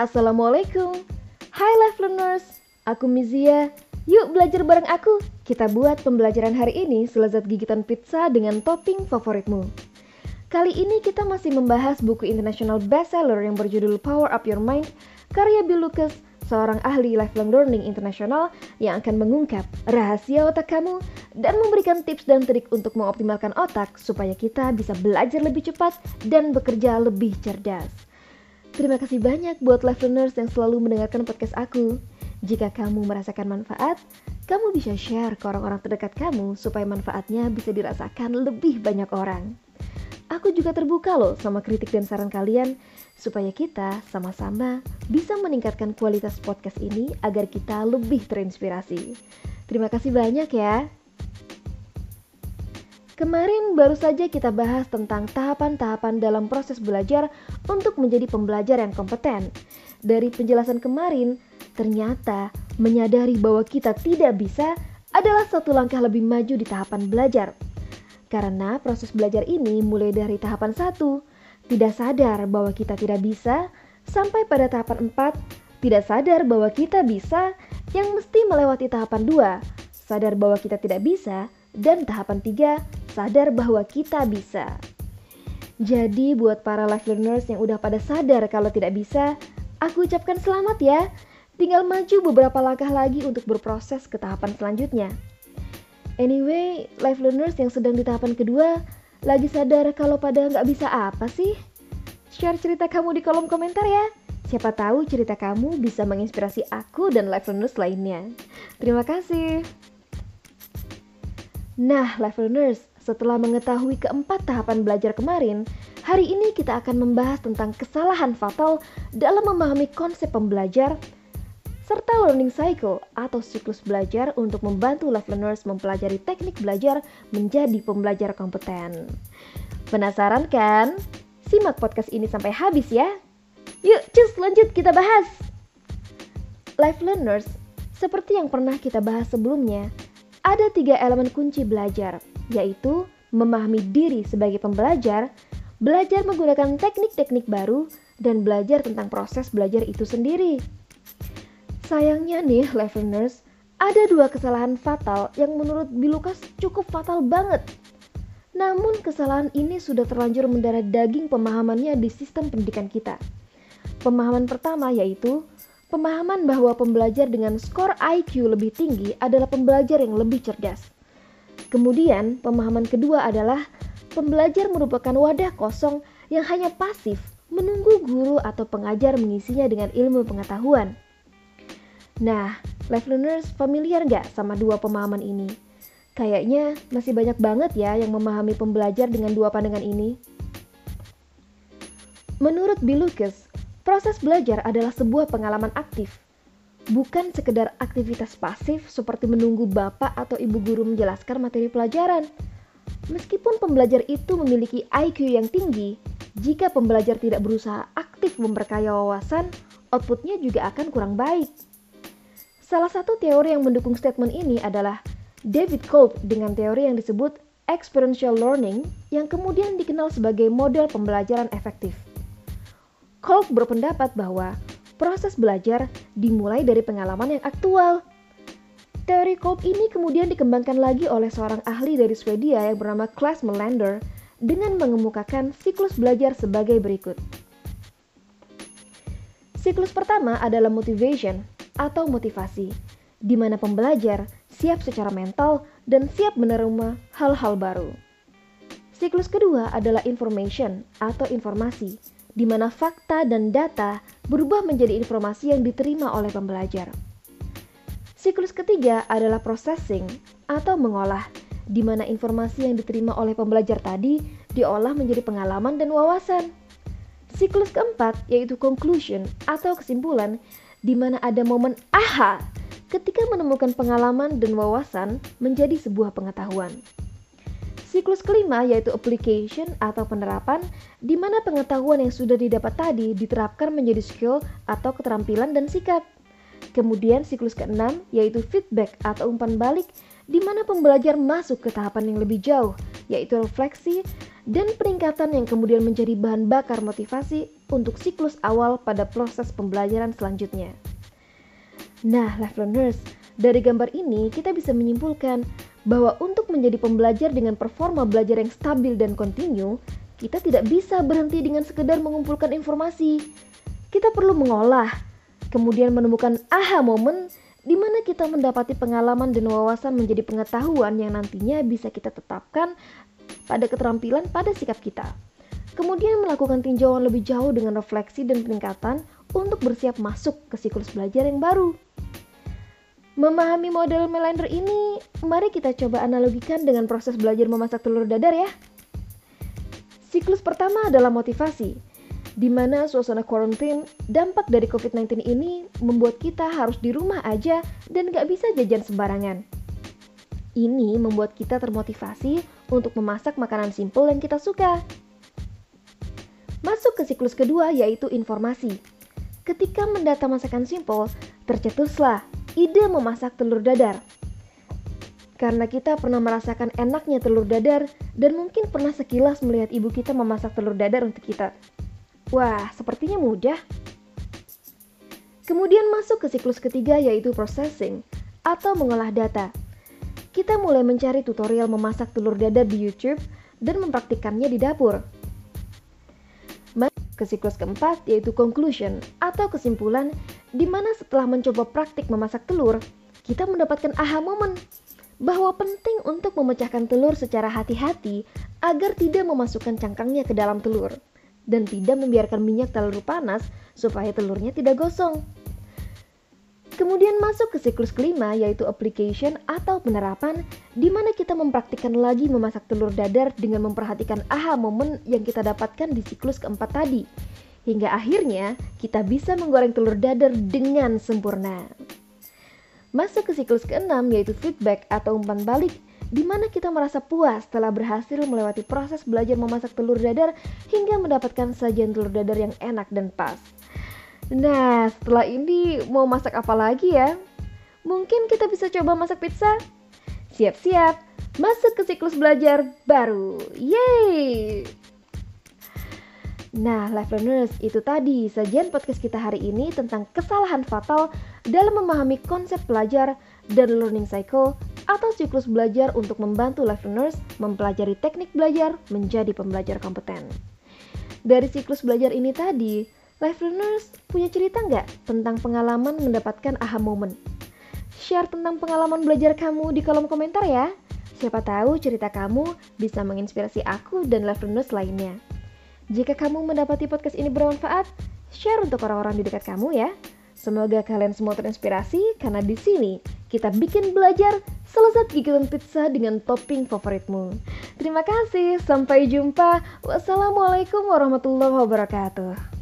Assalamualaikum. Hai Life Learners Aku Mizia. Yuk belajar bareng aku. Kita buat pembelajaran hari ini selezat gigitan pizza dengan topping favoritmu. Kali ini kita masih membahas buku international bestseller yang berjudul Power Up Your Mind Karya Bill Lucas seorang ahli lifelong learning internasional yang akan mengungkap rahasia otak kamu dan memberikan tips dan trik untuk mengoptimalkan otak supaya kita bisa belajar lebih cepat dan bekerja lebih cerdas. Terima kasih banyak buat live learners yang selalu mendengarkan podcast aku. Jika kamu merasakan manfaat, kamu bisa share ke orang-orang terdekat kamu supaya manfaatnya bisa dirasakan lebih banyak orang. Aku juga terbuka loh sama kritik dan saran kalian supaya kita sama-sama bisa meningkatkan kualitas podcast ini agar kita lebih terinspirasi. Terima kasih banyak ya. Kemarin baru saja kita bahas tentang tahapan-tahapan dalam proses belajar untuk menjadi pembelajar yang kompeten. Dari penjelasan kemarin, ternyata menyadari bahwa kita tidak bisa adalah satu langkah lebih maju di tahapan belajar. Karena proses belajar ini mulai dari tahapan satu, tidak sadar bahwa kita tidak bisa, sampai pada tahapan empat, tidak sadar bahwa kita bisa, yang mesti melewati tahapan dua, sadar bahwa kita tidak bisa, dan tahapan tiga, sadar bahwa kita bisa. Jadi buat para life learners yang udah pada sadar kalau tidak bisa, aku ucapkan selamat ya. Tinggal maju beberapa langkah lagi untuk berproses ke tahapan selanjutnya. Anyway, life learners yang sedang di tahapan kedua, lagi sadar kalau pada nggak bisa apa sih? Share cerita kamu di kolom komentar ya. Siapa tahu cerita kamu bisa menginspirasi aku dan life learners lainnya. Terima kasih. Nah, life learners, setelah mengetahui keempat tahapan belajar kemarin, hari ini kita akan membahas tentang kesalahan fatal dalam memahami konsep pembelajar serta learning cycle atau siklus belajar untuk membantu life learners mempelajari teknik belajar menjadi pembelajar kompeten. Penasaran kan? Simak podcast ini sampai habis ya. Yuk, cus lanjut kita bahas. Life learners, seperti yang pernah kita bahas sebelumnya, ada tiga elemen kunci belajar, yaitu memahami diri sebagai pembelajar, belajar menggunakan teknik-teknik baru, dan belajar tentang proses belajar itu sendiri. Sayangnya nih, learners, ada dua kesalahan fatal yang menurut Bilukas cukup fatal banget. Namun kesalahan ini sudah terlanjur mendarah daging pemahamannya di sistem pendidikan kita. Pemahaman pertama yaitu Pemahaman bahwa pembelajar dengan skor IQ lebih tinggi adalah pembelajar yang lebih cerdas. Kemudian, pemahaman kedua adalah pembelajar merupakan wadah kosong yang hanya pasif, menunggu guru atau pengajar mengisinya dengan ilmu pengetahuan. Nah, life learners familiar nggak sama dua pemahaman ini? Kayaknya masih banyak banget ya yang memahami pembelajar dengan dua pandangan ini. Menurut Bill Lucas, Proses belajar adalah sebuah pengalaman aktif, bukan sekedar aktivitas pasif seperti menunggu bapak atau ibu guru menjelaskan materi pelajaran. Meskipun pembelajar itu memiliki IQ yang tinggi, jika pembelajar tidak berusaha aktif memperkaya wawasan, outputnya juga akan kurang baik. Salah satu teori yang mendukung statement ini adalah David Kolb dengan teori yang disebut experiential learning yang kemudian dikenal sebagai model pembelajaran efektif. Kolk berpendapat bahwa proses belajar dimulai dari pengalaman yang aktual. Teori Kolk ini kemudian dikembangkan lagi oleh seorang ahli dari Swedia yang bernama Klaas Melander dengan mengemukakan siklus belajar sebagai berikut. Siklus pertama adalah motivation atau motivasi, di mana pembelajar siap secara mental dan siap menerima hal-hal baru. Siklus kedua adalah information atau informasi, di mana fakta dan data berubah menjadi informasi yang diterima oleh pembelajar. Siklus ketiga adalah processing atau mengolah, di mana informasi yang diterima oleh pembelajar tadi diolah menjadi pengalaman dan wawasan. Siklus keempat yaitu conclusion atau kesimpulan, di mana ada momen aha ketika menemukan pengalaman dan wawasan menjadi sebuah pengetahuan. Siklus kelima yaitu application atau penerapan, di mana pengetahuan yang sudah didapat tadi diterapkan menjadi skill atau keterampilan dan sikap. Kemudian siklus keenam yaitu feedback atau umpan balik, di mana pembelajar masuk ke tahapan yang lebih jauh, yaitu refleksi dan peningkatan yang kemudian menjadi bahan bakar motivasi untuk siklus awal pada proses pembelajaran selanjutnya. Nah, life learners, dari gambar ini kita bisa menyimpulkan bahwa untuk menjadi pembelajar dengan performa belajar yang stabil dan kontinu, kita tidak bisa berhenti dengan sekedar mengumpulkan informasi. Kita perlu mengolah, kemudian menemukan aha momen di mana kita mendapati pengalaman dan wawasan menjadi pengetahuan yang nantinya bisa kita tetapkan pada keterampilan pada sikap kita. Kemudian melakukan tinjauan lebih jauh dengan refleksi dan peningkatan untuk bersiap masuk ke siklus belajar yang baru. Memahami model Melander ini, mari kita coba analogikan dengan proses belajar memasak telur dadar ya. Siklus pertama adalah motivasi, di mana suasana quarantine dampak dari COVID-19 ini membuat kita harus di rumah aja dan gak bisa jajan sembarangan. Ini membuat kita termotivasi untuk memasak makanan simpel yang kita suka. Masuk ke siklus kedua yaitu informasi. Ketika mendata masakan simpel, tercetuslah ide memasak telur dadar. Karena kita pernah merasakan enaknya telur dadar dan mungkin pernah sekilas melihat ibu kita memasak telur dadar untuk kita. Wah, sepertinya mudah. Kemudian masuk ke siklus ketiga yaitu processing atau mengolah data. Kita mulai mencari tutorial memasak telur dadar di YouTube dan mempraktikannya di dapur. Masuk ke siklus keempat yaitu conclusion atau kesimpulan di mana setelah mencoba praktik memasak telur, kita mendapatkan aha moment bahwa penting untuk memecahkan telur secara hati-hati agar tidak memasukkan cangkangnya ke dalam telur dan tidak membiarkan minyak terlalu panas supaya telurnya tidak gosong. Kemudian masuk ke siklus kelima yaitu application atau penerapan di mana kita mempraktikkan lagi memasak telur dadar dengan memperhatikan aha momen yang kita dapatkan di siklus keempat tadi. Hingga akhirnya kita bisa menggoreng telur dadar dengan sempurna. Masuk ke siklus keenam yaitu feedback atau umpan balik di mana kita merasa puas setelah berhasil melewati proses belajar memasak telur dadar hingga mendapatkan sajian telur dadar yang enak dan pas. Nah, setelah ini mau masak apa lagi ya? Mungkin kita bisa coba masak pizza? Siap-siap, masuk ke siklus belajar baru. Yeay! Nah, life learners, itu tadi sajian podcast kita hari ini tentang kesalahan fatal dalam memahami konsep belajar dan learning cycle atau siklus belajar untuk membantu life learners mempelajari teknik belajar menjadi pembelajar kompeten. Dari siklus belajar ini tadi, life learners punya cerita nggak tentang pengalaman mendapatkan aha moment? Share tentang pengalaman belajar kamu di kolom komentar ya. Siapa tahu cerita kamu bisa menginspirasi aku dan life learners lainnya. Jika kamu mendapati podcast ini bermanfaat, share untuk orang-orang di dekat kamu ya. Semoga kalian semua terinspirasi karena di sini kita bikin belajar selesai gigitan pizza dengan topping favoritmu. Terima kasih, sampai jumpa. Wassalamualaikum warahmatullahi wabarakatuh.